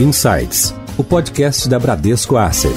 Insights, o podcast da Bradesco Asset.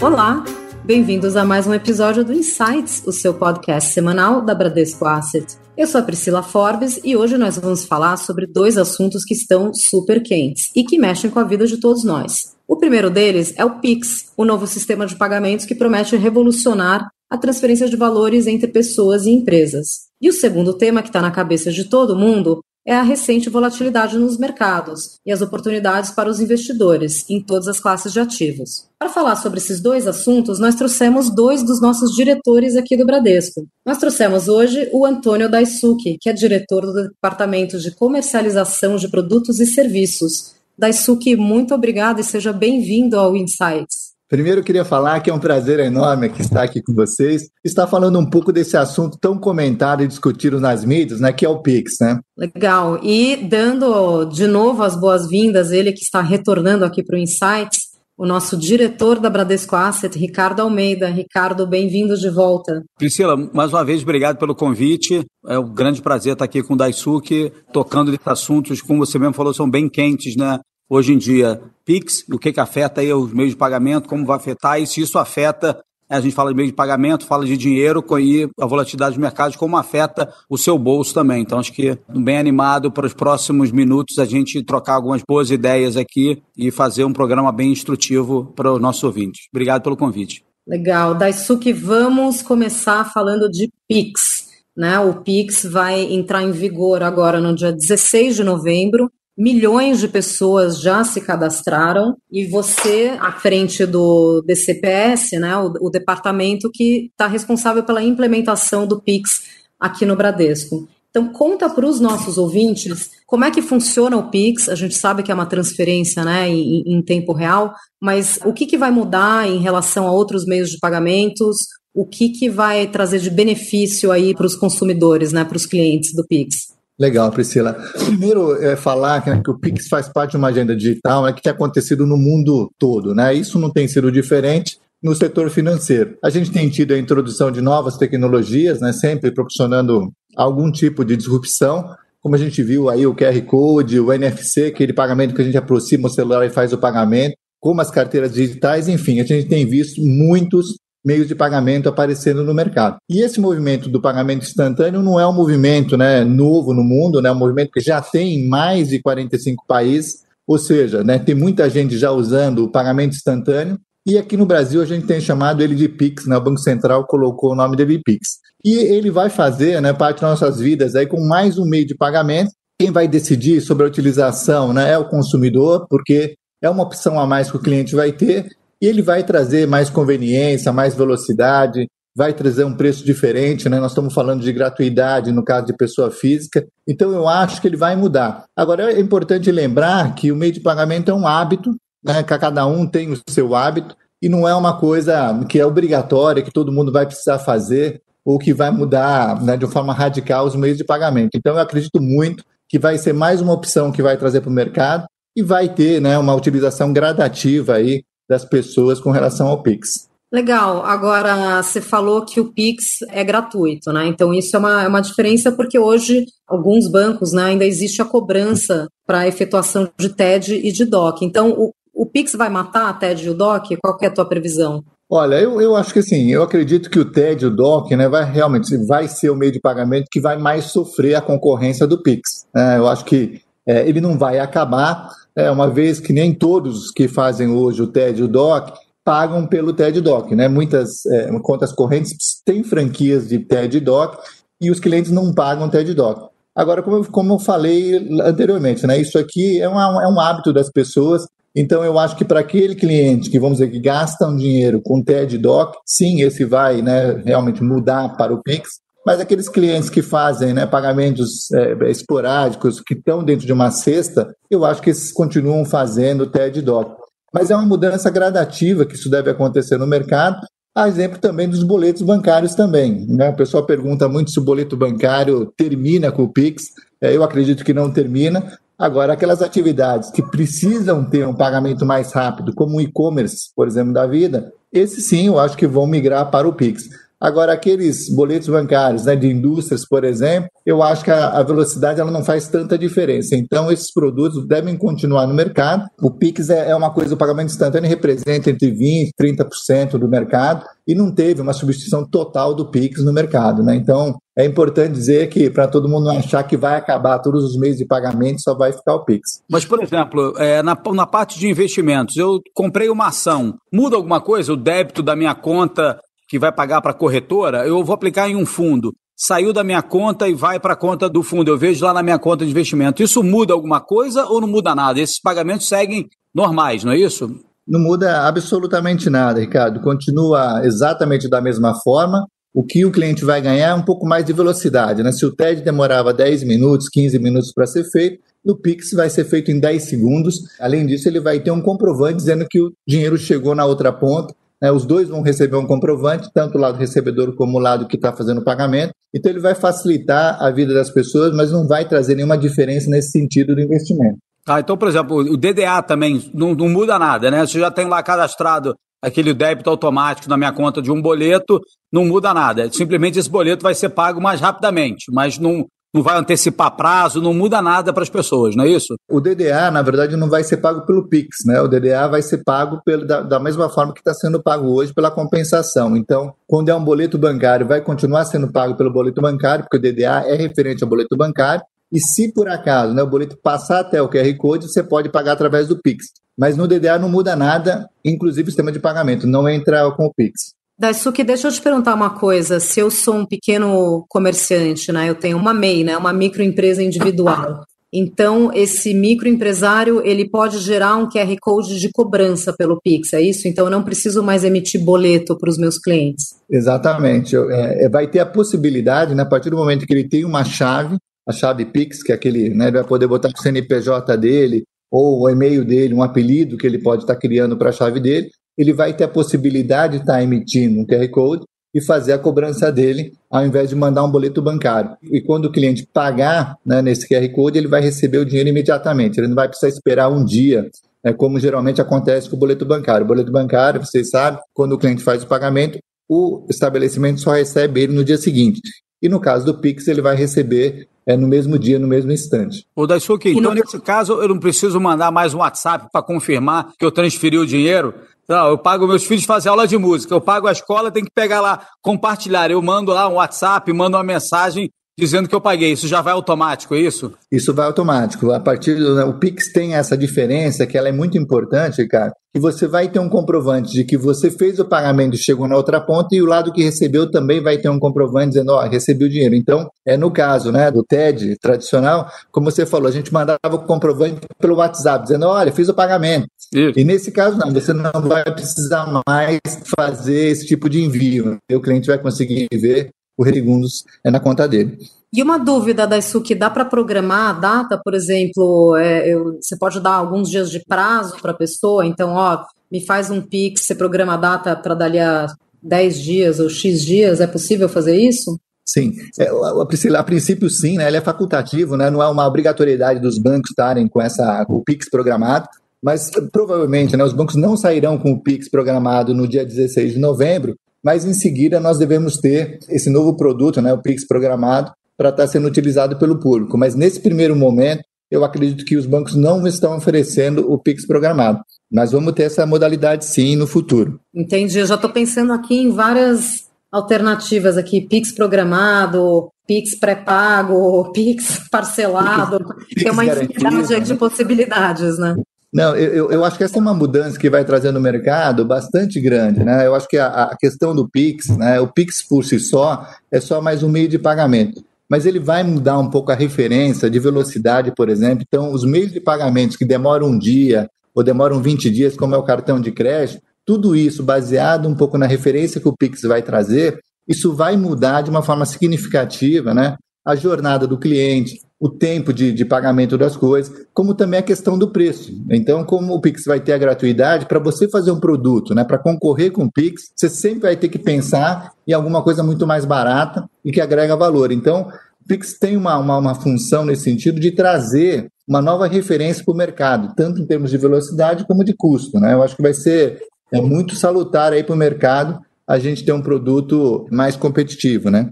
Olá, bem-vindos a mais um episódio do Insights, o seu podcast semanal da Bradesco Asset. Eu sou a Priscila Forbes e hoje nós vamos falar sobre dois assuntos que estão super quentes e que mexem com a vida de todos nós. O primeiro deles é o Pix, o novo sistema de pagamentos que promete revolucionar a transferência de valores entre pessoas e empresas. E o segundo tema que está na cabeça de todo mundo é a recente volatilidade nos mercados e as oportunidades para os investidores em todas as classes de ativos. Para falar sobre esses dois assuntos, nós trouxemos dois dos nossos diretores aqui do Bradesco. Nós trouxemos hoje o Antônio Daisuke, que é diretor do Departamento de Comercialização de Produtos e Serviços. Daisuke, muito obrigado e seja bem-vindo ao Insights. Primeiro, eu queria falar que é um prazer enorme aqui estar aqui com vocês. Estar falando um pouco desse assunto tão comentado e discutido nas mídias, né, que é o Pix, né? Legal. E dando de novo as boas-vindas, ele que está retornando aqui para o Insights, o nosso diretor da Bradesco Asset, Ricardo Almeida. Ricardo, bem-vindo de volta. Priscila, mais uma vez, obrigado pelo convite. É um grande prazer estar aqui com o Daisuke, tocando desses assuntos, como você mesmo falou, são bem quentes, né? hoje em dia Pix, o que, que afeta aí os meios de pagamento, como vai afetar e se isso afeta, a gente fala de meio de pagamento, fala de dinheiro e a volatilidade dos mercados, como afeta o seu bolso também. Então, acho que bem animado para os próximos minutos a gente trocar algumas boas ideias aqui e fazer um programa bem instrutivo para os nossos ouvintes. Obrigado pelo convite. Legal. Daisuke, vamos começar falando de Pix. Né? O Pix vai entrar em vigor agora no dia 16 de novembro milhões de pessoas já se cadastraram e você, à frente do DCPS, né, o, o departamento que está responsável pela implementação do Pix aqui no Bradesco. Então, conta para os nossos ouvintes como é que funciona o Pix. A gente sabe que é uma transferência né, em, em tempo real, mas o que, que vai mudar em relação a outros meios de pagamentos? O que, que vai trazer de benefício aí para os consumidores, né, para os clientes do Pix? Legal, Priscila. Primeiro, é falar né, que o Pix faz parte de uma agenda digital né, que tem acontecido no mundo todo. Né? Isso não tem sido diferente no setor financeiro. A gente tem tido a introdução de novas tecnologias, né, sempre proporcionando algum tipo de disrupção, como a gente viu aí o QR Code, o NFC, aquele pagamento que a gente aproxima o celular e faz o pagamento, como as carteiras digitais, enfim, a gente tem visto muitos meios de pagamento aparecendo no mercado. E esse movimento do pagamento instantâneo não é um movimento né, novo no mundo, né, é um movimento que já tem em mais de 45 países, ou seja, né, tem muita gente já usando o pagamento instantâneo, e aqui no Brasil a gente tem chamado ele de Pix, né? o Banco Central colocou o nome dele de Pix. E ele vai fazer né, parte das nossas vidas aí com mais um meio de pagamento. Quem vai decidir sobre a utilização né, é o consumidor, porque é uma opção a mais que o cliente vai ter e ele vai trazer mais conveniência, mais velocidade, vai trazer um preço diferente, né? Nós estamos falando de gratuidade no caso de pessoa física, então eu acho que ele vai mudar. Agora é importante lembrar que o meio de pagamento é um hábito, né? Cada um tem o seu hábito e não é uma coisa que é obrigatória, que todo mundo vai precisar fazer ou que vai mudar né, de forma radical os meios de pagamento. Então eu acredito muito que vai ser mais uma opção que vai trazer para o mercado e vai ter né, uma utilização gradativa aí das pessoas com relação ao Pix. Legal. Agora, você falou que o Pix é gratuito, né? Então, isso é uma, é uma diferença porque hoje, alguns bancos, né, ainda existe a cobrança para a efetuação de TED e de DOC. Então, o, o Pix vai matar a TED e o DOC? Qual é a tua previsão? Olha, eu, eu acho que assim, eu acredito que o TED e o DOC, né, vai realmente vai ser o meio de pagamento que vai mais sofrer a concorrência do Pix. É, eu acho que é, ele não vai acabar, é, uma vez que nem todos que fazem hoje o TED e o DOC pagam pelo TED DOC. Né? Muitas é, contas correntes têm franquias de TED DOC e os clientes não pagam TED DOC. Agora, como eu, como eu falei anteriormente, né, isso aqui é, uma, é um hábito das pessoas. Então, eu acho que para aquele cliente que, vamos dizer, que gasta um dinheiro com TED DOC, sim, esse vai né, realmente mudar para o Pix. Mas aqueles clientes que fazem né, pagamentos é, esporádicos, que estão dentro de uma cesta, eu acho que esses continuam fazendo TED DOC. Mas é uma mudança gradativa que isso deve acontecer no mercado, a exemplo também dos boletos bancários também. Né? O pessoal pergunta muito se o boleto bancário termina com o Pix. É, eu acredito que não termina. Agora, aquelas atividades que precisam ter um pagamento mais rápido, como o e-commerce, por exemplo, da vida, esses sim eu acho que vão migrar para o Pix. Agora, aqueles boletos bancários né, de indústrias, por exemplo, eu acho que a, a, velocidade ela não faz tanta diferença. Então, esses produtos devem continuar no mercado. O Pix é, é uma coisa, o pagamento instantâneo representa entre 20% e 30% do mercado e não teve uma substituição total do Pix no mercado. Né? Então, é importante dizer que para todo mundo não achar que vai acabar todos os meios de pagamento, só vai ficar o Pix. Mas, por exemplo, é, na, na parte de investimentos, eu comprei uma ação, muda alguma coisa o débito da minha conta que vai pagar para a corretora, eu vou aplicar em um fundo. Saiu da minha conta e vai para a conta do fundo. Eu vejo lá na minha conta de investimento. Isso muda alguma coisa ou não muda nada? Esses pagamentos seguem normais, não é isso? Não muda absolutamente nada, Ricardo. Continua exatamente da mesma forma. O que o cliente vai ganhar é um pouco mais de velocidade. Né? Se o TED demorava 10 minutos, 15 minutos para ser feito, no Pix vai ser feito em 10 segundos. Além disso, ele vai ter um comprovante dizendo que o dinheiro chegou na outra ponta né, os dois vão receber um comprovante, tanto o lado recebedor como o lado que está fazendo o pagamento. Então, ele vai facilitar a vida das pessoas, mas não vai trazer nenhuma diferença nesse sentido do investimento. Ah, então, por exemplo, o DDA também não, não muda nada, né? Se eu já tenho lá cadastrado aquele débito automático na minha conta de um boleto, não muda nada. Simplesmente esse boleto vai ser pago mais rapidamente, mas não, não vai antecipar prazo, não muda nada para as pessoas, não é isso? O DDA, na verdade, não vai ser pago pelo Pix, né? O DDA vai ser pago pelo, da, da mesma forma que está sendo pago hoje pela compensação. Então, quando é um boleto bancário, vai continuar sendo pago pelo boleto bancário, porque o DDA é referente ao boleto bancário. E se por acaso né, o boleto passar até o QR Code, você pode pagar através do Pix. Mas no DDA não muda nada, inclusive o sistema de pagamento, não entra com o Pix. Daisuke, deixa eu te perguntar uma coisa. Se eu sou um pequeno comerciante, né? Eu tenho uma MEI, né? Uma microempresa individual. Então, esse microempresário, ele pode gerar um QR Code de cobrança pelo Pix, é isso? Então, eu não preciso mais emitir boleto para os meus clientes. Exatamente. É, é, vai ter a possibilidade, né, a partir do momento que ele tem uma chave, a chave Pix, que é aquele, né, ele vai poder botar o CNPJ dele, ou o e-mail dele, um apelido que ele pode estar criando para a chave dele, ele vai ter a possibilidade de estar emitindo um QR Code e fazer a cobrança dele, ao invés de mandar um boleto bancário. E quando o cliente pagar né, nesse QR Code, ele vai receber o dinheiro imediatamente. Ele não vai precisar esperar um dia, né, como geralmente acontece com o boleto bancário. O boleto bancário, vocês sabem, quando o cliente faz o pagamento, o estabelecimento só recebe ele no dia seguinte. E no caso do Pix, ele vai receber é, no mesmo dia, no mesmo instante. O Daisuke, então no... nesse caso eu não preciso mandar mais um WhatsApp para confirmar que eu transferi o dinheiro? Não, eu pago meus filhos fazer aula de música, eu pago a escola, tem que pegar lá, compartilhar. Eu mando lá um WhatsApp, mando uma mensagem dizendo que eu paguei. Isso já vai automático, é isso? Isso vai automático. A partir do né, o Pix tem essa diferença que ela é muito importante, cara. Que você vai ter um comprovante de que você fez o pagamento e chegou na outra ponta e o lado que recebeu também vai ter um comprovante dizendo, ó, oh, recebi o dinheiro. Então, é no caso, né, do TED tradicional, como você falou, a gente mandava o comprovante pelo WhatsApp dizendo, olha, fiz o pagamento. Isso. E nesse caso não, você não vai precisar mais fazer esse tipo de envio. O cliente vai conseguir ver por segundos é na conta dele. E uma dúvida da que dá para programar a data, por exemplo, é, eu, você pode dar alguns dias de prazo para a pessoa, então, ó, me faz um Pix, você programa a data para dali a 10 dias ou X dias, é possível fazer isso? Sim, é, a, Priscila, a princípio sim, né, ele é facultativo, né, não é uma obrigatoriedade dos bancos estarem com essa, com o Pix programado, mas provavelmente né, os bancos não sairão com o Pix programado no dia 16 de novembro, mas em seguida nós devemos ter esse novo produto, né, o Pix programado, para estar sendo utilizado pelo público. Mas nesse primeiro momento, eu acredito que os bancos não estão oferecendo o Pix programado. Mas vamos ter essa modalidade sim no futuro. Entendi. Eu já estou pensando aqui em várias alternativas aqui, Pix programado, Pix pré-pago, Pix parcelado. Pix Tem uma infinidade de possibilidades, né? Não, eu, eu acho que essa é uma mudança que vai trazer no mercado bastante grande, né? Eu acho que a, a questão do Pix, né? O Pix por si só é só mais um meio de pagamento mas ele vai mudar um pouco a referência de velocidade, por exemplo. Então, os meios de pagamentos que demoram um dia ou demoram 20 dias, como é o cartão de crédito, tudo isso baseado um pouco na referência que o Pix vai trazer, isso vai mudar de uma forma significativa né, a jornada do cliente, o tempo de, de pagamento das coisas, como também a questão do preço. Então, como o Pix vai ter a gratuidade, para você fazer um produto, né, para concorrer com o Pix, você sempre vai ter que pensar em alguma coisa muito mais barata e que agrega valor. Então, o Pix tem uma, uma, uma função nesse sentido de trazer uma nova referência para o mercado, tanto em termos de velocidade como de custo. Né? Eu acho que vai ser é muito salutar aí para o mercado a gente ter um produto mais competitivo, né?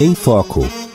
Em Foco.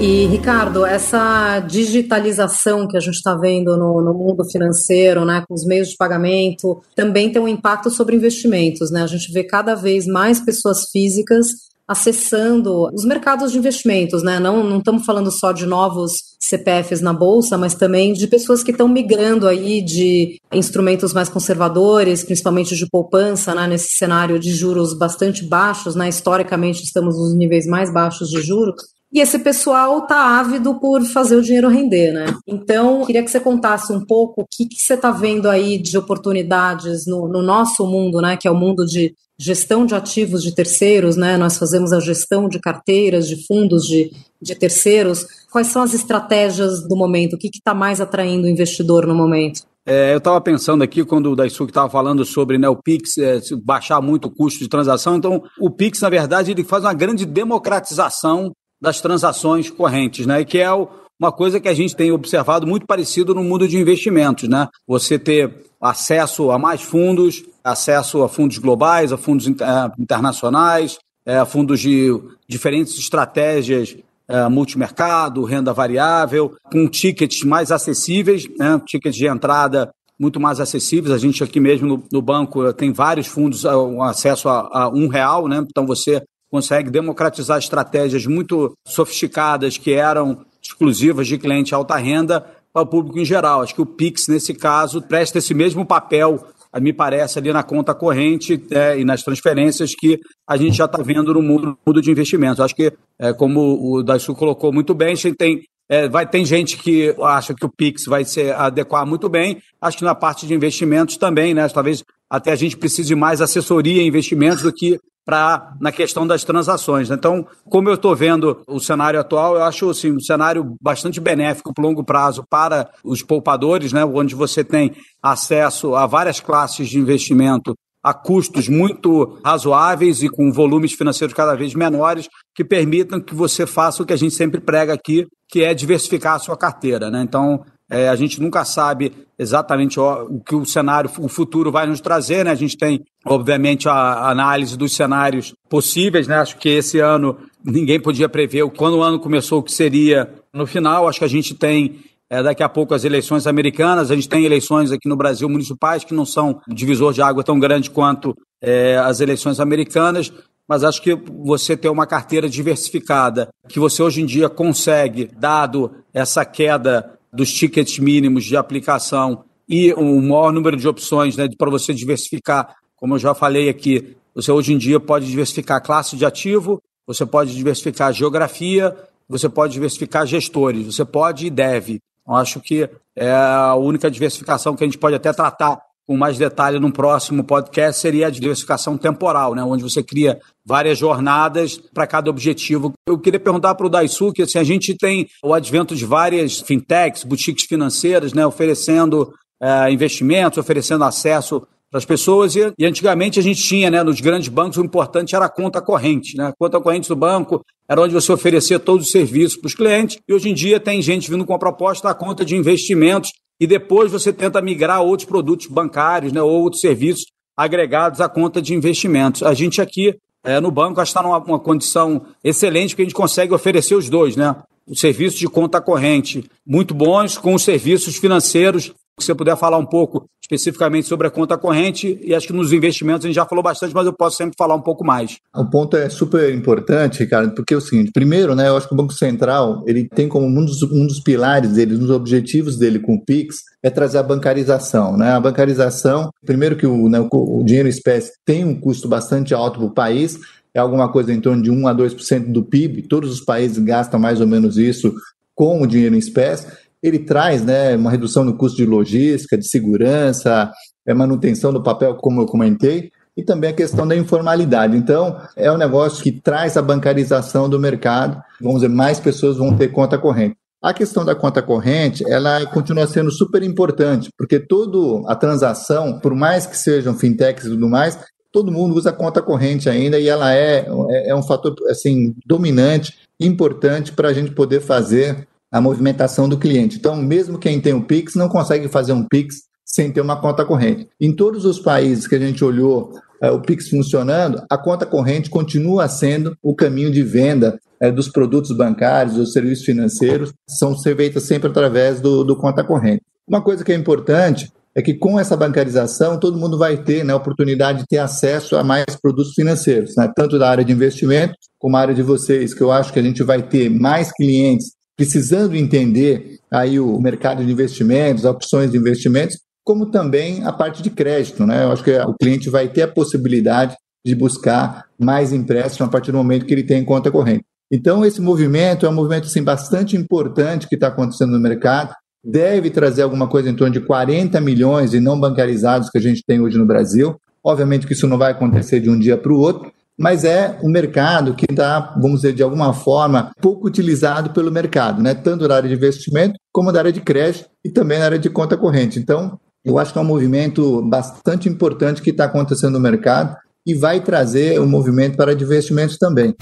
E, Ricardo, essa digitalização que a gente está vendo no, no, mundo financeiro, né, com os meios de pagamento, também tem um impacto sobre investimentos. Né? A gente vê cada vez mais pessoas físicas acessando os mercados de investimentos, né? Não, não estamos falando só de novos CPFs na bolsa, mas também de pessoas que estão migrando aí de instrumentos mais conservadores, principalmente de poupança, né? Nesse cenário de juros bastante baixos, né? Historicamente estamos nos níveis mais baixos de juros e esse pessoal tá ávido por fazer o dinheiro render, né? Então, queria que você contasse um pouco o que, que você está vendo aí de oportunidades no, no, nosso mundo, né? Que é o mundo de gestão de ativos de terceiros, né? Nós fazemos a gestão de carteiras, de fundos de, de terceiros. Quais são as estratégias do momento? O que está mais atraindo o investidor no momento? É, eu estava pensando aqui, quando o Daisuke estava falando sobre né, o Pix é, baixar muito o custo de transação, então o Pix, na verdade, ele faz uma grande democratização das transações correntes, né? Que é uma coisa que a gente tem observado muito parecido no mundo de investimentos, né? Você ter acesso a mais fundos, acesso a fundos globais, a fundos eh, internacionais, eh, a fundos de diferentes estratégias eh, multimercado, renda variável, com tickets mais acessíveis, né? tickets de entrada muito mais acessíveis. A gente aqui mesmo no, no banco tem vários fundos, um acesso a, a um real, né? Então você consegue democratizar estratégias muito sofisticadas que eram exclusivas de cliente alta renda para o público em geral. Acho que o Pix, nesse caso, presta esse mesmo papel, me parece, ali na conta corrente é, e nas transferências que a gente já está vendo no mundo, mundo, de investimentos. Acho que, é, como o Daisu colocou muito bem, a gente tem é, vai, tem gente que acha que o Pix vai se adequar muito bem. Acho que na parte de investimentos também, né? Talvez até a gente precise de mais assessoria em investimentos do que para na questão das transações. Então, como eu estou vendo o cenário atual, eu acho assim, um cenário bastante benéfico para longo prazo para os poupadores, né? onde você tem acesso a várias classes de investimento a custos muito razoáveis e com volumes financeiros cada vez menores, que permitam que você faça o que a gente sempre prega aqui, que é diversificar a sua carteira. Né? Então, é, a gente nunca sabe exatamente o que o cenário, o futuro vai nos trazer, né? A gente tem, obviamente, a análise dos cenários possíveis, né? Acho que esse ano ninguém podia prever quando o ano começou o que seria no final. Acho que a gente tem é, daqui a pouco as eleições americanas, a gente tem eleições aqui no Brasil municipais que não são divisor de água tão grande quanto é, as eleições americanas, mas acho que você ter uma carteira diversificada, que você hoje em dia consegue, dado essa queda dos tickets mínimos de aplicação e o maior número de opções né, para você diversificar, como eu já falei aqui, você hoje em dia pode diversificar classe de ativo, você pode diversificar geografia, você pode diversificar gestores, você pode e deve. Eu acho que é a única diversificação que a gente pode até tratar com mais detalhe no próximo podcast seria a diversificação temporal, né, onde você cria várias jornadas para cada objetivo. Eu queria perguntar para o Daisuke assim, a gente tem o advento de várias fintechs, boutiques financeiras, né, oferecendo é, investimentos, oferecendo acesso para as pessoas. E, e, antigamente a gente tinha, né, nos grandes bancos, o importante era a conta corrente. Né? A conta corrente do banco era onde você oferecia todos os serviços para os clientes. E hoje em dia tem gente vindo com a proposta da conta de investimentos e depois você tenta migrar outros produtos bancários né, ou outros serviços agregados à conta de investimentos. A gente aqui é, no banco está numa condição excelente porque a gente consegue oferecer os dois, né? Os serviços de conta corrente muito bons com os serviços financeiros se você puder falar um pouco especificamente sobre a conta corrente, e acho que nos investimentos a gente já falou bastante, mas eu posso sempre falar um pouco mais. O ponto é super importante, Ricardo, porque é o seguinte: primeiro, né, eu acho que o Banco Central ele tem como um dos, um dos pilares dele, um dos objetivos dele com o PIX, é trazer a bancarização. Né? A bancarização, primeiro que o, né, o dinheiro espécie tem um custo bastante alto para o país, é alguma coisa em torno de 1 a 2% do PIB, todos os países gastam mais ou menos isso com o dinheiro em espécie ele traz né, uma redução no custo de logística, de segurança, é, manutenção do papel, como eu comentei, e também a questão da informalidade. Então, é um negócio que traz a bancarização do mercado, vamos dizer, mais pessoas vão ter conta corrente. A questão da conta corrente, ela continua sendo super importante, porque toda a transação, por mais que sejam fintechs e tudo mais, todo mundo usa conta corrente ainda e ela é, é, é um fator assim dominante, importante para a gente poder fazer a movimentação do cliente. Então, mesmo quem tem o Pix não consegue fazer um Pix sem ter uma conta corrente. Em todos os países que a gente olhou é, o Pix funcionando, a conta corrente continua sendo o caminho de venda é, dos produtos bancários, dos serviços financeiros, são feitas sempre através do, do conta corrente. Uma coisa que é importante é que com essa bancarização todo mundo vai ter né, a oportunidade de ter acesso a mais produtos financeiros, né, tanto da área de investimento como a área de vocês, que eu acho que a gente vai ter mais clientes precisando entender aí o mercado de investimentos, opções de investimentos, como também a parte de crédito. Né? Eu acho que o cliente vai ter a possibilidade de buscar mais empréstimo a partir do momento que ele tem conta corrente. Então, esse movimento é um movimento assim, bastante importante que está acontecendo no mercado, deve trazer alguma coisa em torno de 40 milhões de não bancarizados que a gente tem hoje no Brasil. Obviamente que isso não vai acontecer de um dia para o outro, mas é um mercado que está, vamos dizer, de alguma forma, pouco utilizado pelo mercado, né? tanto na área de investimento como na área de crédito e também na área de conta corrente. Então, eu acho que é um movimento bastante importante que está acontecendo no mercado e vai trazer um movimento para investimentos também.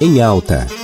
Em alta.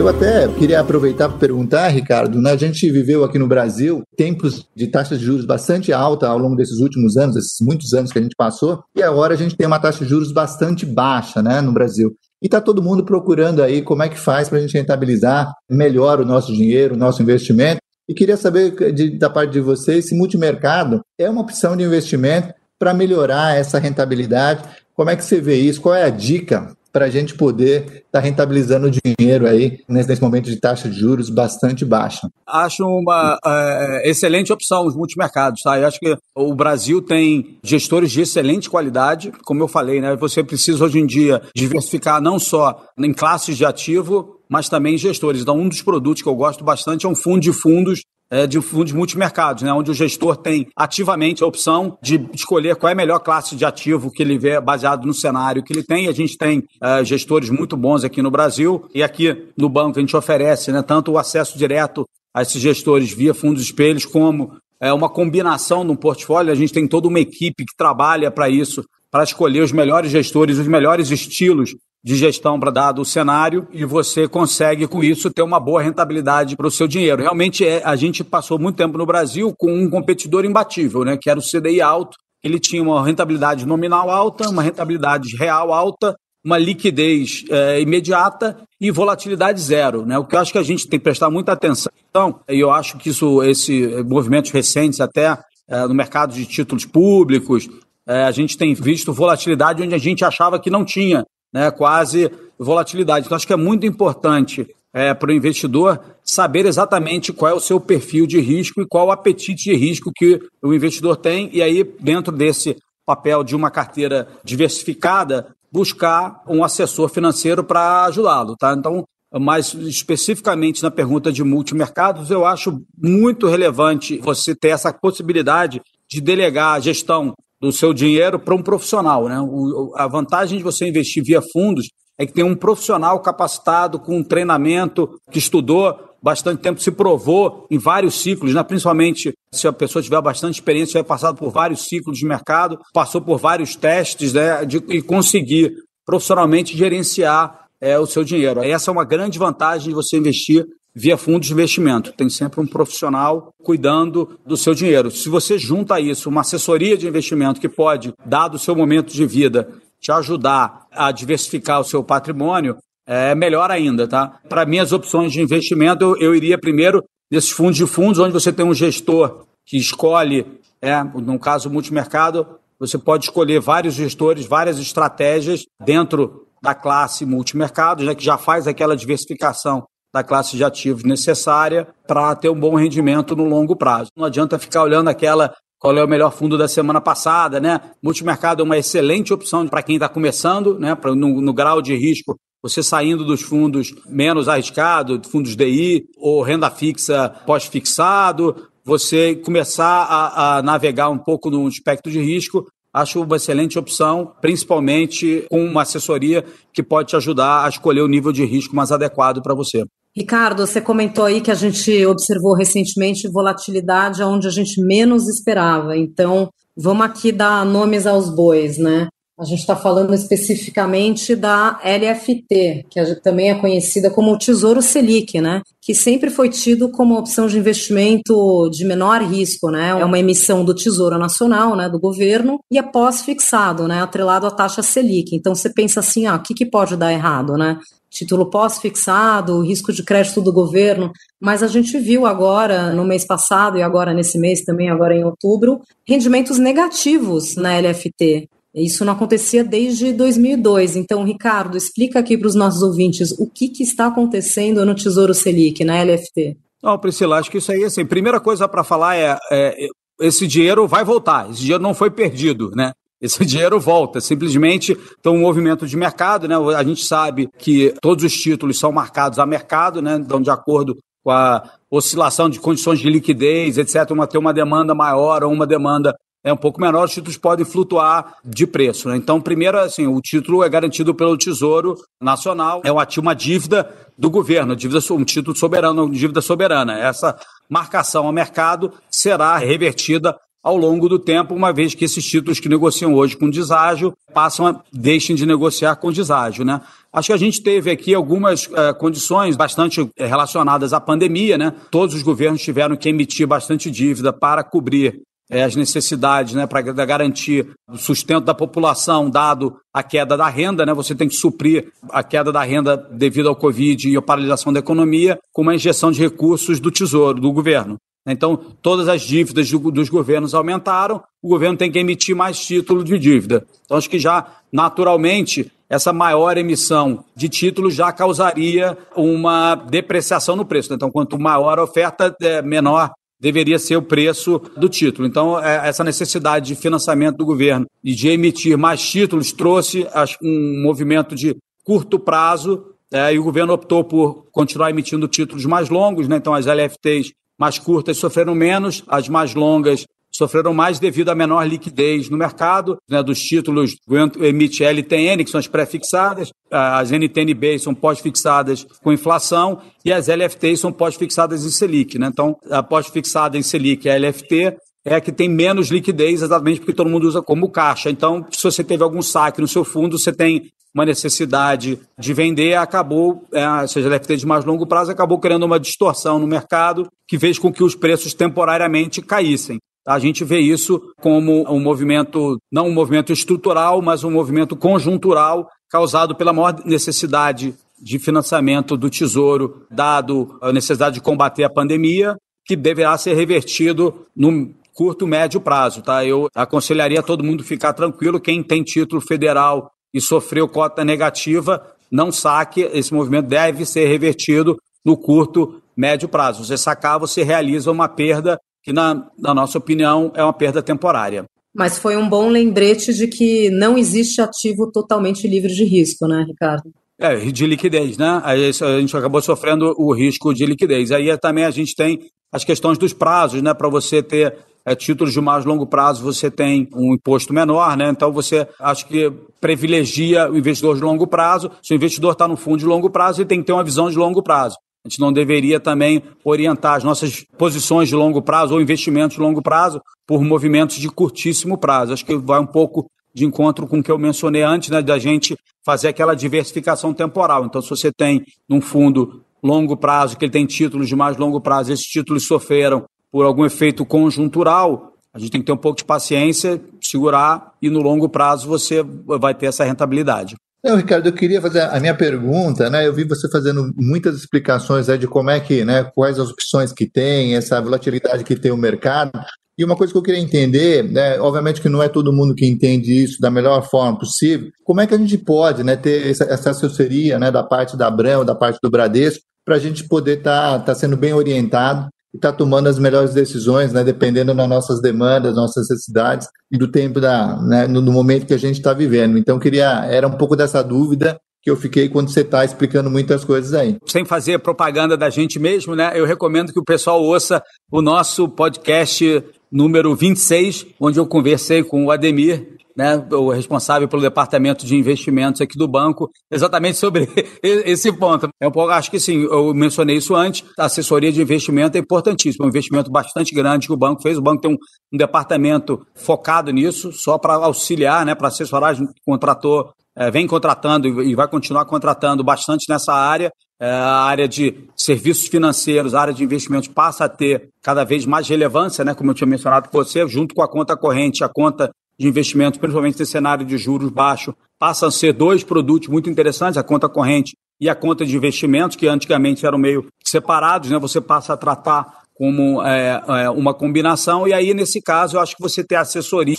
Eu até queria aproveitar para perguntar, Ricardo, né? a gente viveu aqui no Brasil tempos de taxas de juros bastante alta ao longo desses últimos anos, esses muitos anos que a gente passou, e agora a gente tem uma taxa de juros bastante baixa né, no Brasil. E está todo mundo procurando aí como é que faz para a gente rentabilizar melhor o nosso dinheiro, o nosso investimento. E queria saber de, da parte de vocês se multimercado é uma opção de investimento para melhorar essa rentabilidade. Como é que você vê isso? Qual é a dica para a gente poder estar tá rentabilizando o dinheiro aí nesse, momento de taxa de juros bastante baixa. Acho uma é, excelente opção os multimercados, tá? Eu acho que o Brasil tem gestores de excelente qualidade, como eu falei, né? Você precisa hoje em dia diversificar não só em classes de ativo, mas também gestores. Então, um dos produtos que eu gosto bastante é um fundo de fundos é, de fundos multimercados, né, onde o gestor tem ativamente a opção de escolher qual é a melhor classe de ativo que ele vê baseado no cenário que ele tem. A gente tem é, gestores muito bons aqui no Brasil e aqui no banco a gente oferece né, tanto o acesso direto a esses gestores via fundos espelhos como é, uma combinação no portfólio. A gente tem toda uma equipe que trabalha para isso, para escolher os melhores gestores, os melhores estilos de gestão para dado o cenário e você consegue com isso ter uma boa rentabilidade para o seu dinheiro. Realmente é, a gente passou muito tempo no Brasil com um competidor imbatível, né, que era o CDI alto. Ele tinha uma rentabilidade nominal alta, uma rentabilidade real alta, uma liquidez é, imediata e volatilidade zero, né? O que eu acho que a gente tem que prestar muita atenção. Então, eu acho que isso, esse movimentos recentes até é, no mercado de títulos públicos, é, a gente tem visto volatilidade onde a gente achava que não tinha né, quase volatilidade. Então, acho que é muito importante é, para o investidor saber exatamente qual é o seu perfil de risco e qual o apetite de risco que o investidor tem, e aí, dentro desse papel de uma carteira diversificada, buscar um assessor financeiro para ajudá-lo. Tá? Então, mais especificamente na pergunta de multimercados, eu acho muito relevante você ter essa possibilidade de delegar a gestão do seu dinheiro para um profissional. Né? O, a vantagem de você investir via fundos é que tem um profissional capacitado com um treinamento que estudou bastante tempo, se provou em vários ciclos, né? principalmente se a pessoa tiver bastante experiência, tiver passado por vários ciclos de mercado, passou por vários testes né? de, e conseguir profissionalmente gerenciar é, o seu dinheiro. Essa é uma grande vantagem de você investir via fundos de investimento. Tem sempre um profissional cuidando do seu dinheiro. Se você junta isso uma assessoria de investimento que pode, dado o seu momento de vida, te ajudar a diversificar o seu patrimônio, é melhor ainda, tá? Para minhas opções de investimento, eu, eu iria primeiro nesses fundos de fundos, onde você tem um gestor que escolhe, é, no caso multimercado, você pode escolher vários gestores, várias estratégias dentro da classe multimercado, já que já faz aquela diversificação da classe de ativos necessária para ter um bom rendimento no longo prazo. Não adianta ficar olhando aquela qual é o melhor fundo da semana passada, né? Multimercado é uma excelente opção para quem está começando, né? Pra, no, no grau de risco, você saindo dos fundos menos arriscados, fundos DI ou renda fixa pós-fixado, você começar a, a navegar um pouco no espectro de risco acho uma excelente opção, principalmente com uma assessoria que pode te ajudar a escolher o nível de risco mais adequado para você. Ricardo, você comentou aí que a gente observou recentemente volatilidade onde a gente menos esperava. Então, vamos aqui dar nomes aos bois, né? A gente está falando especificamente da LFT, que também é conhecida como Tesouro Selic, né? Que sempre foi tido como opção de investimento de menor risco, né? É uma emissão do Tesouro Nacional, né? Do governo e é pós-fixado, né? Atrelado à taxa Selic. Então você pensa assim, ah, o que, que pode dar errado, né? Título pós-fixado, risco de crédito do governo, mas a gente viu agora, no mês passado e agora nesse mês também, agora em outubro, rendimentos negativos na LFT. Isso não acontecia desde 2002. Então, Ricardo, explica aqui para os nossos ouvintes o que, que está acontecendo no Tesouro Selic, na LFT. Não, Priscila, acho que isso aí, assim, primeira coisa para falar é, é, esse dinheiro vai voltar, esse dinheiro não foi perdido, né? Esse dinheiro volta, simplesmente então um movimento de mercado, né? A gente sabe que todos os títulos são marcados a mercado, né? Então, de acordo com a oscilação de condições de liquidez, etc., uma ter uma demanda maior ou uma demanda é um pouco menor, os títulos podem flutuar de preço. Né? Então, primeiro, assim, o título é garantido pelo Tesouro Nacional, é um ativo, uma dívida do governo, dívida, um título soberano, dívida soberana. Essa marcação ao mercado será revertida ao longo do tempo, uma vez que esses títulos que negociam hoje com deságio passam a deixem de negociar com deságio, né? Acho que a gente teve aqui algumas é, condições bastante eh, relacionadas à pandemia, né? Todos os governos tiveram que emitir bastante dívida para cobrir é, as necessidades, né, para garantir o sustento da população, dado a queda da renda, né, você tem que suprir a queda da renda devido ao Covid e a paralisação da economia com uma injeção de recursos do Tesouro, do governo. Então, todas as dívidas do, dos governos aumentaram, o governo tem que emitir mais título de dívida. Então, acho que já, naturalmente, essa maior emissão de títulos já causaria uma depreciação no preço. Então, quanto maior a oferta, é, menor deveria ser o preço do título. Então, é, essa necessidade de financiamento do governo e de emitir mais títulos trouxe um movimento de curto prazo é, e o governo optou por continuar emitindo títulos mais longos, né? então as LFTs mais curtas sofreram menos, as mais longas sofreram mais devido à menor liquidez no mercado, né, dos títulos, o emite LTN, que são as pré-fixadas, as NTNB são pós-fixadas com inflação e as LFTs são pós-fixadas em Selic. Né? Então, a pós-fixada em Selic, a LFT, é a que tem menos liquidez, exatamente porque todo mundo usa como caixa. Então, se você teve algum saque no seu fundo, você tem uma necessidade de vender, acabou, é, seja LFT de mais longo prazo, acabou criando uma distorção no mercado que fez com que os preços temporariamente caíssem. A gente vê isso como um movimento, não um movimento estrutural, mas um movimento conjuntural causado pela maior necessidade de financiamento do Tesouro, dado a necessidade de combater a pandemia, que deverá ser revertido no curto, médio prazo. Tá? Eu aconselharia todo mundo ficar tranquilo, quem tem título federal e sofreu cota negativa, não saque, esse movimento deve ser revertido no curto, médio prazo. Você sacar, você realiza uma perda que, na, na nossa opinião, é uma perda temporária. Mas foi um bom lembrete de que não existe ativo totalmente livre de risco, né, Ricardo? É, de liquidez, né? a gente acabou sofrendo o risco de liquidez. Aí também a gente tem as questões dos prazos, né? Para você ter é, títulos de mais longo prazo, você tem um imposto menor, né? Então você acho que privilegia o investidor de longo prazo. Se o investidor está no fundo de longo prazo, ele tem que ter uma visão de longo prazo. A gente não deveria também orientar as nossas posições de longo prazo ou investimentos de longo prazo por movimentos de curtíssimo prazo. Acho que vai um pouco de encontro com o que eu mencionei antes, né, da gente fazer aquela diversificação temporal. Então, se você tem num fundo longo prazo, que ele tem títulos de mais longo prazo, esses títulos sofreram por algum efeito conjuntural, a gente tem que ter um pouco de paciência, segurar e no longo prazo você vai ter essa rentabilidade. Não, Ricardo, eu queria fazer a minha pergunta, né? Eu vi você fazendo muitas explicações aí de como é que, né, quais as opções que tem, essa volatilidade que tem o mercado. E uma coisa que eu queria entender, né, obviamente que não é todo mundo que entende isso da melhor forma possível, como é que a gente pode né, ter essa, essa assessoria né, da parte da Abrão, da parte do Bradesco, para a gente poder estar tá, tá sendo bem orientado e estar tá tomando as melhores decisões, né, dependendo das nossas demandas, nossas necessidades e do tempo da, né, no, no momento que a gente está vivendo. Então, queria era um pouco dessa dúvida que eu fiquei quando você está explicando muitas coisas aí. Sem fazer propaganda da gente mesmo, né? Eu recomendo que o pessoal ouça o nosso podcast número 26, onde eu conversei com o Ademir né, o responsável pelo departamento de investimentos aqui do banco, exatamente sobre esse ponto. É um pouco, acho que sim, eu mencionei isso antes, a assessoria de investimento é importantíssima, é um investimento bastante grande que o banco fez, o banco tem um, um departamento focado nisso, só para auxiliar, né, para assessorar, contratou é, vem contratando e vai continuar contratando bastante nessa área. É, a área de serviços financeiros, a área de investimentos passa a ter cada vez mais relevância, né, como eu tinha mencionado com você, junto com a conta corrente, a conta de investimentos, principalmente nesse cenário de juros baixos, passam a ser dois produtos muito interessantes, a conta corrente e a conta de investimentos, que antigamente eram meio separados, né, você passa a tratar como é, é, uma combinação, e aí, nesse caso, eu acho que você ter assessoria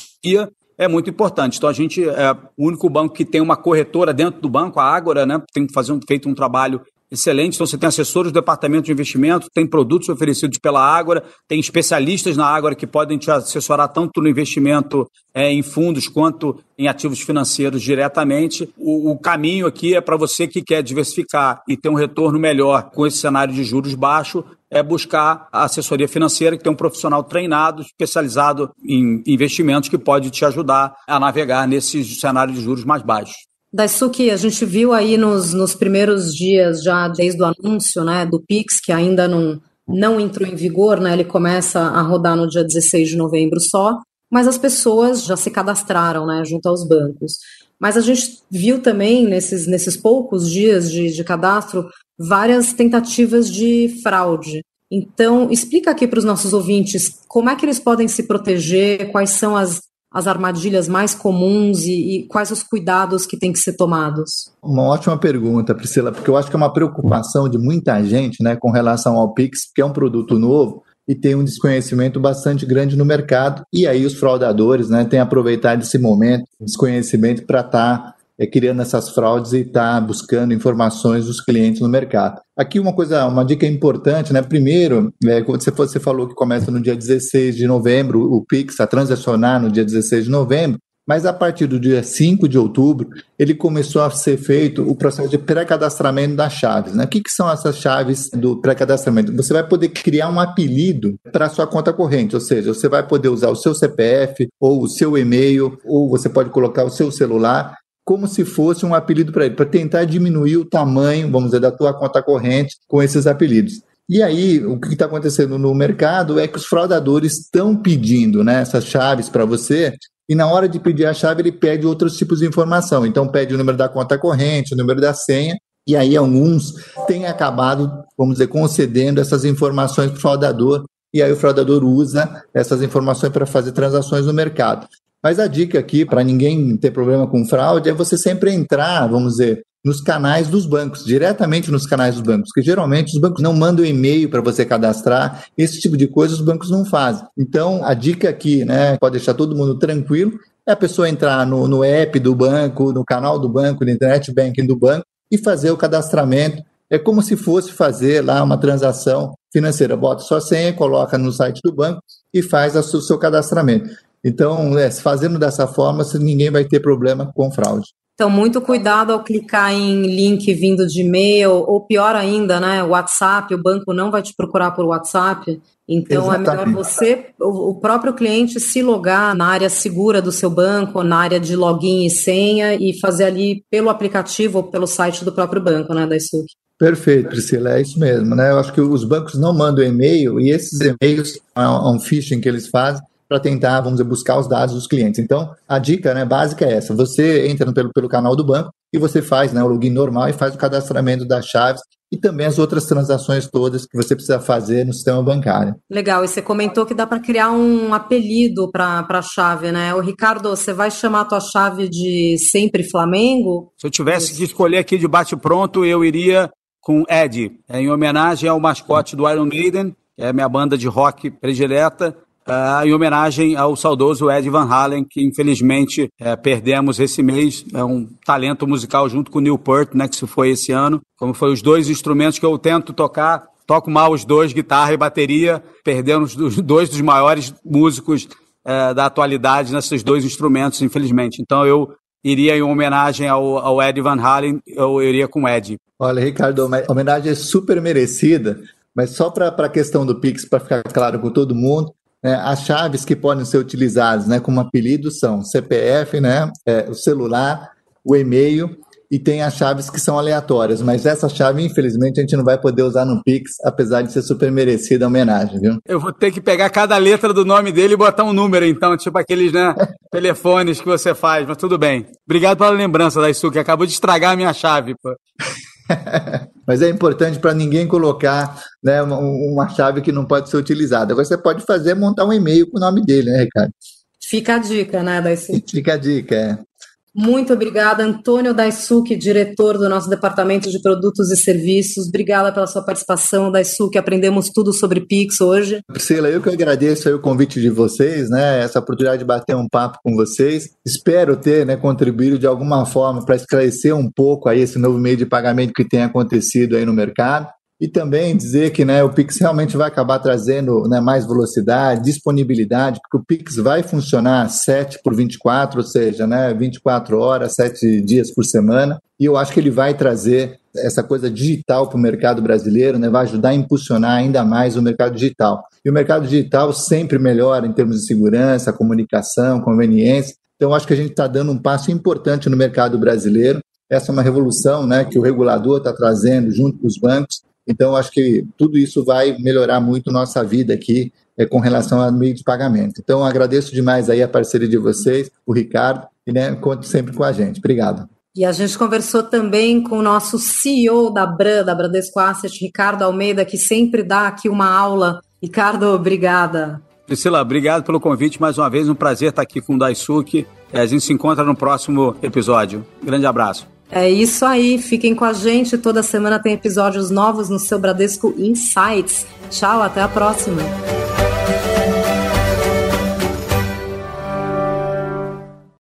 é muito importante. Então, a gente é o único banco que tem uma corretora dentro do banco, a Ágora, né? Tem fazer um, feito um trabalho excelente. Então, você tem assessores do departamento de investimento, tem produtos oferecidos pela Ágora, tem especialistas na Ágora que podem te assessorar tanto no investimento é, em fundos quanto em ativos financeiros diretamente. O, o caminho aqui é para você que quer diversificar e ter um retorno melhor com esse cenário de juros baixo, é buscar a assessoria financeira, que tem um profissional treinado, especializado em investimentos, que pode te ajudar a navegar nesse cenário de juros mais baixos. Daisuke, a gente viu aí nos, nos primeiros dias, já desde o anúncio né, do Pix, que ainda não, não entrou em vigor, né, ele começa a rodar no dia 16 de novembro só, mas as pessoas já se cadastraram né, junto aos bancos. Mas a gente viu também, nesses, nesses poucos dias de, de cadastro, várias tentativas de fraude. Então, explica aqui para os nossos ouvintes como é que eles podem se proteger, quais são as as armadilhas mais comuns e, e, quais os cuidados que têm que ser tomados? Uma ótima pergunta, Priscila, porque eu acho que é uma preocupação de muita gente né, com relação ao Pix, que é um produto novo e tem um desconhecimento bastante grande no mercado, e aí os fraudadores né, têm aproveitado esse momento, desconhecimento, para estar tá é, criando essas fraudes e está buscando informações dos clientes no mercado. Aqui uma coisa, uma dica importante, né? Primeiro, é, você, você falou que começa no dia 16 de novembro, o Pix a transacionar no dia 16 de novembro, mas a partir do dia 5 de outubro, ele começou a ser feito o processo de pré-cadastramento das chaves. Né? O que, que são essas chaves do pré-cadastramento? Você vai poder criar um apelido para a sua conta corrente, ou seja, você vai poder usar o seu CPF ou o seu e-mail, ou você pode colocar o seu celular como se fosse um apelido para ele, para tentar diminuir o tamanho, vamos dizer, da tua conta corrente com esses apelidos. E aí, o que está acontecendo no mercado é que os fraudadores estão pedindo né, essas chaves para você, e na hora de pedir a chave, ele pede outros tipos de informação. Então, pede o número da conta corrente, o número da senha, e aí alguns têm acabado, vamos dizer, concedendo essas informações para o fraudador, e aí o fraudador usa essas informações para fazer transações no mercado. Mas a dica aqui, para ninguém ter problema com fraude, é você sempre entrar, vamos dizer, nos canais dos bancos, diretamente nos canais dos bancos, porque geralmente os bancos não mandam e-mail para você cadastrar, esse tipo de coisa os bancos não fazem. Então, a dica aqui, né, pode deixar todo mundo tranquilo, é a pessoa entrar no, no app do banco, no canal do banco, no internet banking do banco e fazer o cadastramento. É como se fosse fazer lá uma transação financeira. Bota sua senha, coloca no site do banco e faz o seu cadastramento. Então, é, fazendo dessa forma, ninguém vai ter problema com fraude. Então, muito cuidado ao clicar em link vindo de e-mail, ou pior ainda, né? WhatsApp, o banco não vai te procurar por WhatsApp. Então, Exatamente. é melhor você, o próprio cliente, se logar na área segura do seu banco, na área de login e senha, e fazer ali pelo aplicativo ou pelo site do próprio banco, né, da ISUC. Perfeito, Priscila, é isso mesmo, né? Eu acho que os bancos não mandam e-mail e esses e-mails, é um phishing que eles fazem, para tentar, vamos dizer, buscar os dados dos clientes. Então, a dica né, básica é essa: você entra pelo, pelo canal do banco e você faz né, o login normal e faz o cadastramento das chaves e também as outras transações todas que você precisa fazer no sistema bancário. Legal, e você comentou que dá para criar um apelido para a chave, né? O Ricardo, você vai chamar a tua chave de sempre Flamengo? Se eu tivesse que escolher aqui de bate-pronto, eu iria com Ed, em homenagem ao mascote do Iron Maiden, que é a minha banda de rock predileta, Uh, em homenagem ao saudoso Ed Van Halen, que infelizmente uh, perdemos esse mês. É um talento musical junto com o Neil Peart, né, que se foi esse ano. Como foi os dois instrumentos que eu tento tocar, toco mal os dois, guitarra e bateria. Perdemos os dois dos maiores músicos uh, da atualidade nesses dois instrumentos, infelizmente. Então eu iria em homenagem ao, ao Ed Van Halen, eu iria com Ed. Olha, Ricardo, homenagem é super merecida, mas só para a questão do Pix, para ficar claro com todo mundo, né, as chaves que podem ser utilizadas né, como apelido são CPF, né, é, o celular, o e-mail e tem as chaves que são aleatórias, mas essa chave, infelizmente, a gente não vai poder usar no Pix, apesar de ser super merecida a homenagem, viu? Eu vou ter que pegar cada letra do nome dele e botar um número, então, tipo aqueles, né, telefones que você faz, mas tudo bem. Obrigado pela lembrança, Daisu, que acabou de estragar a minha chave, pô. Mas é importante para ninguém colocar né, uma, uma, chave que não pode ser utilizada. Agora você pode fazer montar um e-mail com o nome dele, né, Ricardo? Fica a dica, né, Daisu? Fica a dica, é. Muito obrigada, Antônio Daisuke, diretor do nosso Departamento de Produtos e Serviços. Obrigada pela sua participação, Daisuke. Aprendemos tudo sobre Pix hoje. Priscila, eu que agradeço o convite de vocês, né? Essa oportunidade de bater um papo com vocês. Espero ter né, contribuído de alguma forma para esclarecer um pouco aí esse novo meio de pagamento que tem acontecido aí no mercado e também dizer que né, o Pix realmente vai acabar trazendo né, mais velocidade, disponibilidade, porque o Pix vai funcionar 7 por 24, ou seja, né, 24 horas, 7 dias por semana, e eu acho que ele vai trazer essa coisa digital para o mercado brasileiro, né, vai ajudar a impulsionar ainda mais o mercado digital. E o mercado digital sempre melhora em termos de segurança, comunicação, conveniência. Então, acho que a gente está dando um passo importante no mercado brasileiro. Essa é uma revolução né, que o regulador está trazendo junto com os bancos então, acho que tudo isso vai melhorar muito nossa vida aqui é, com relação ao meio de pagamento. Então, agradeço demais aí a parceria de vocês, o Ricardo, e né, conto sempre com a gente. Obrigado. E a gente conversou também com o nosso CEO da Bran, da Bradesco Asset, Ricardo Almeida, que sempre dá aqui uma aula. Ricardo, obrigada. Priscila, obrigado pelo convite mais uma vez. Um prazer estar aqui com o Daisuke. A gente se encontra no próximo episódio. Grande abraço. É isso aí, fiquem com a gente. Toda semana tem episódios novos no seu Bradesco Insights. Tchau, até a próxima.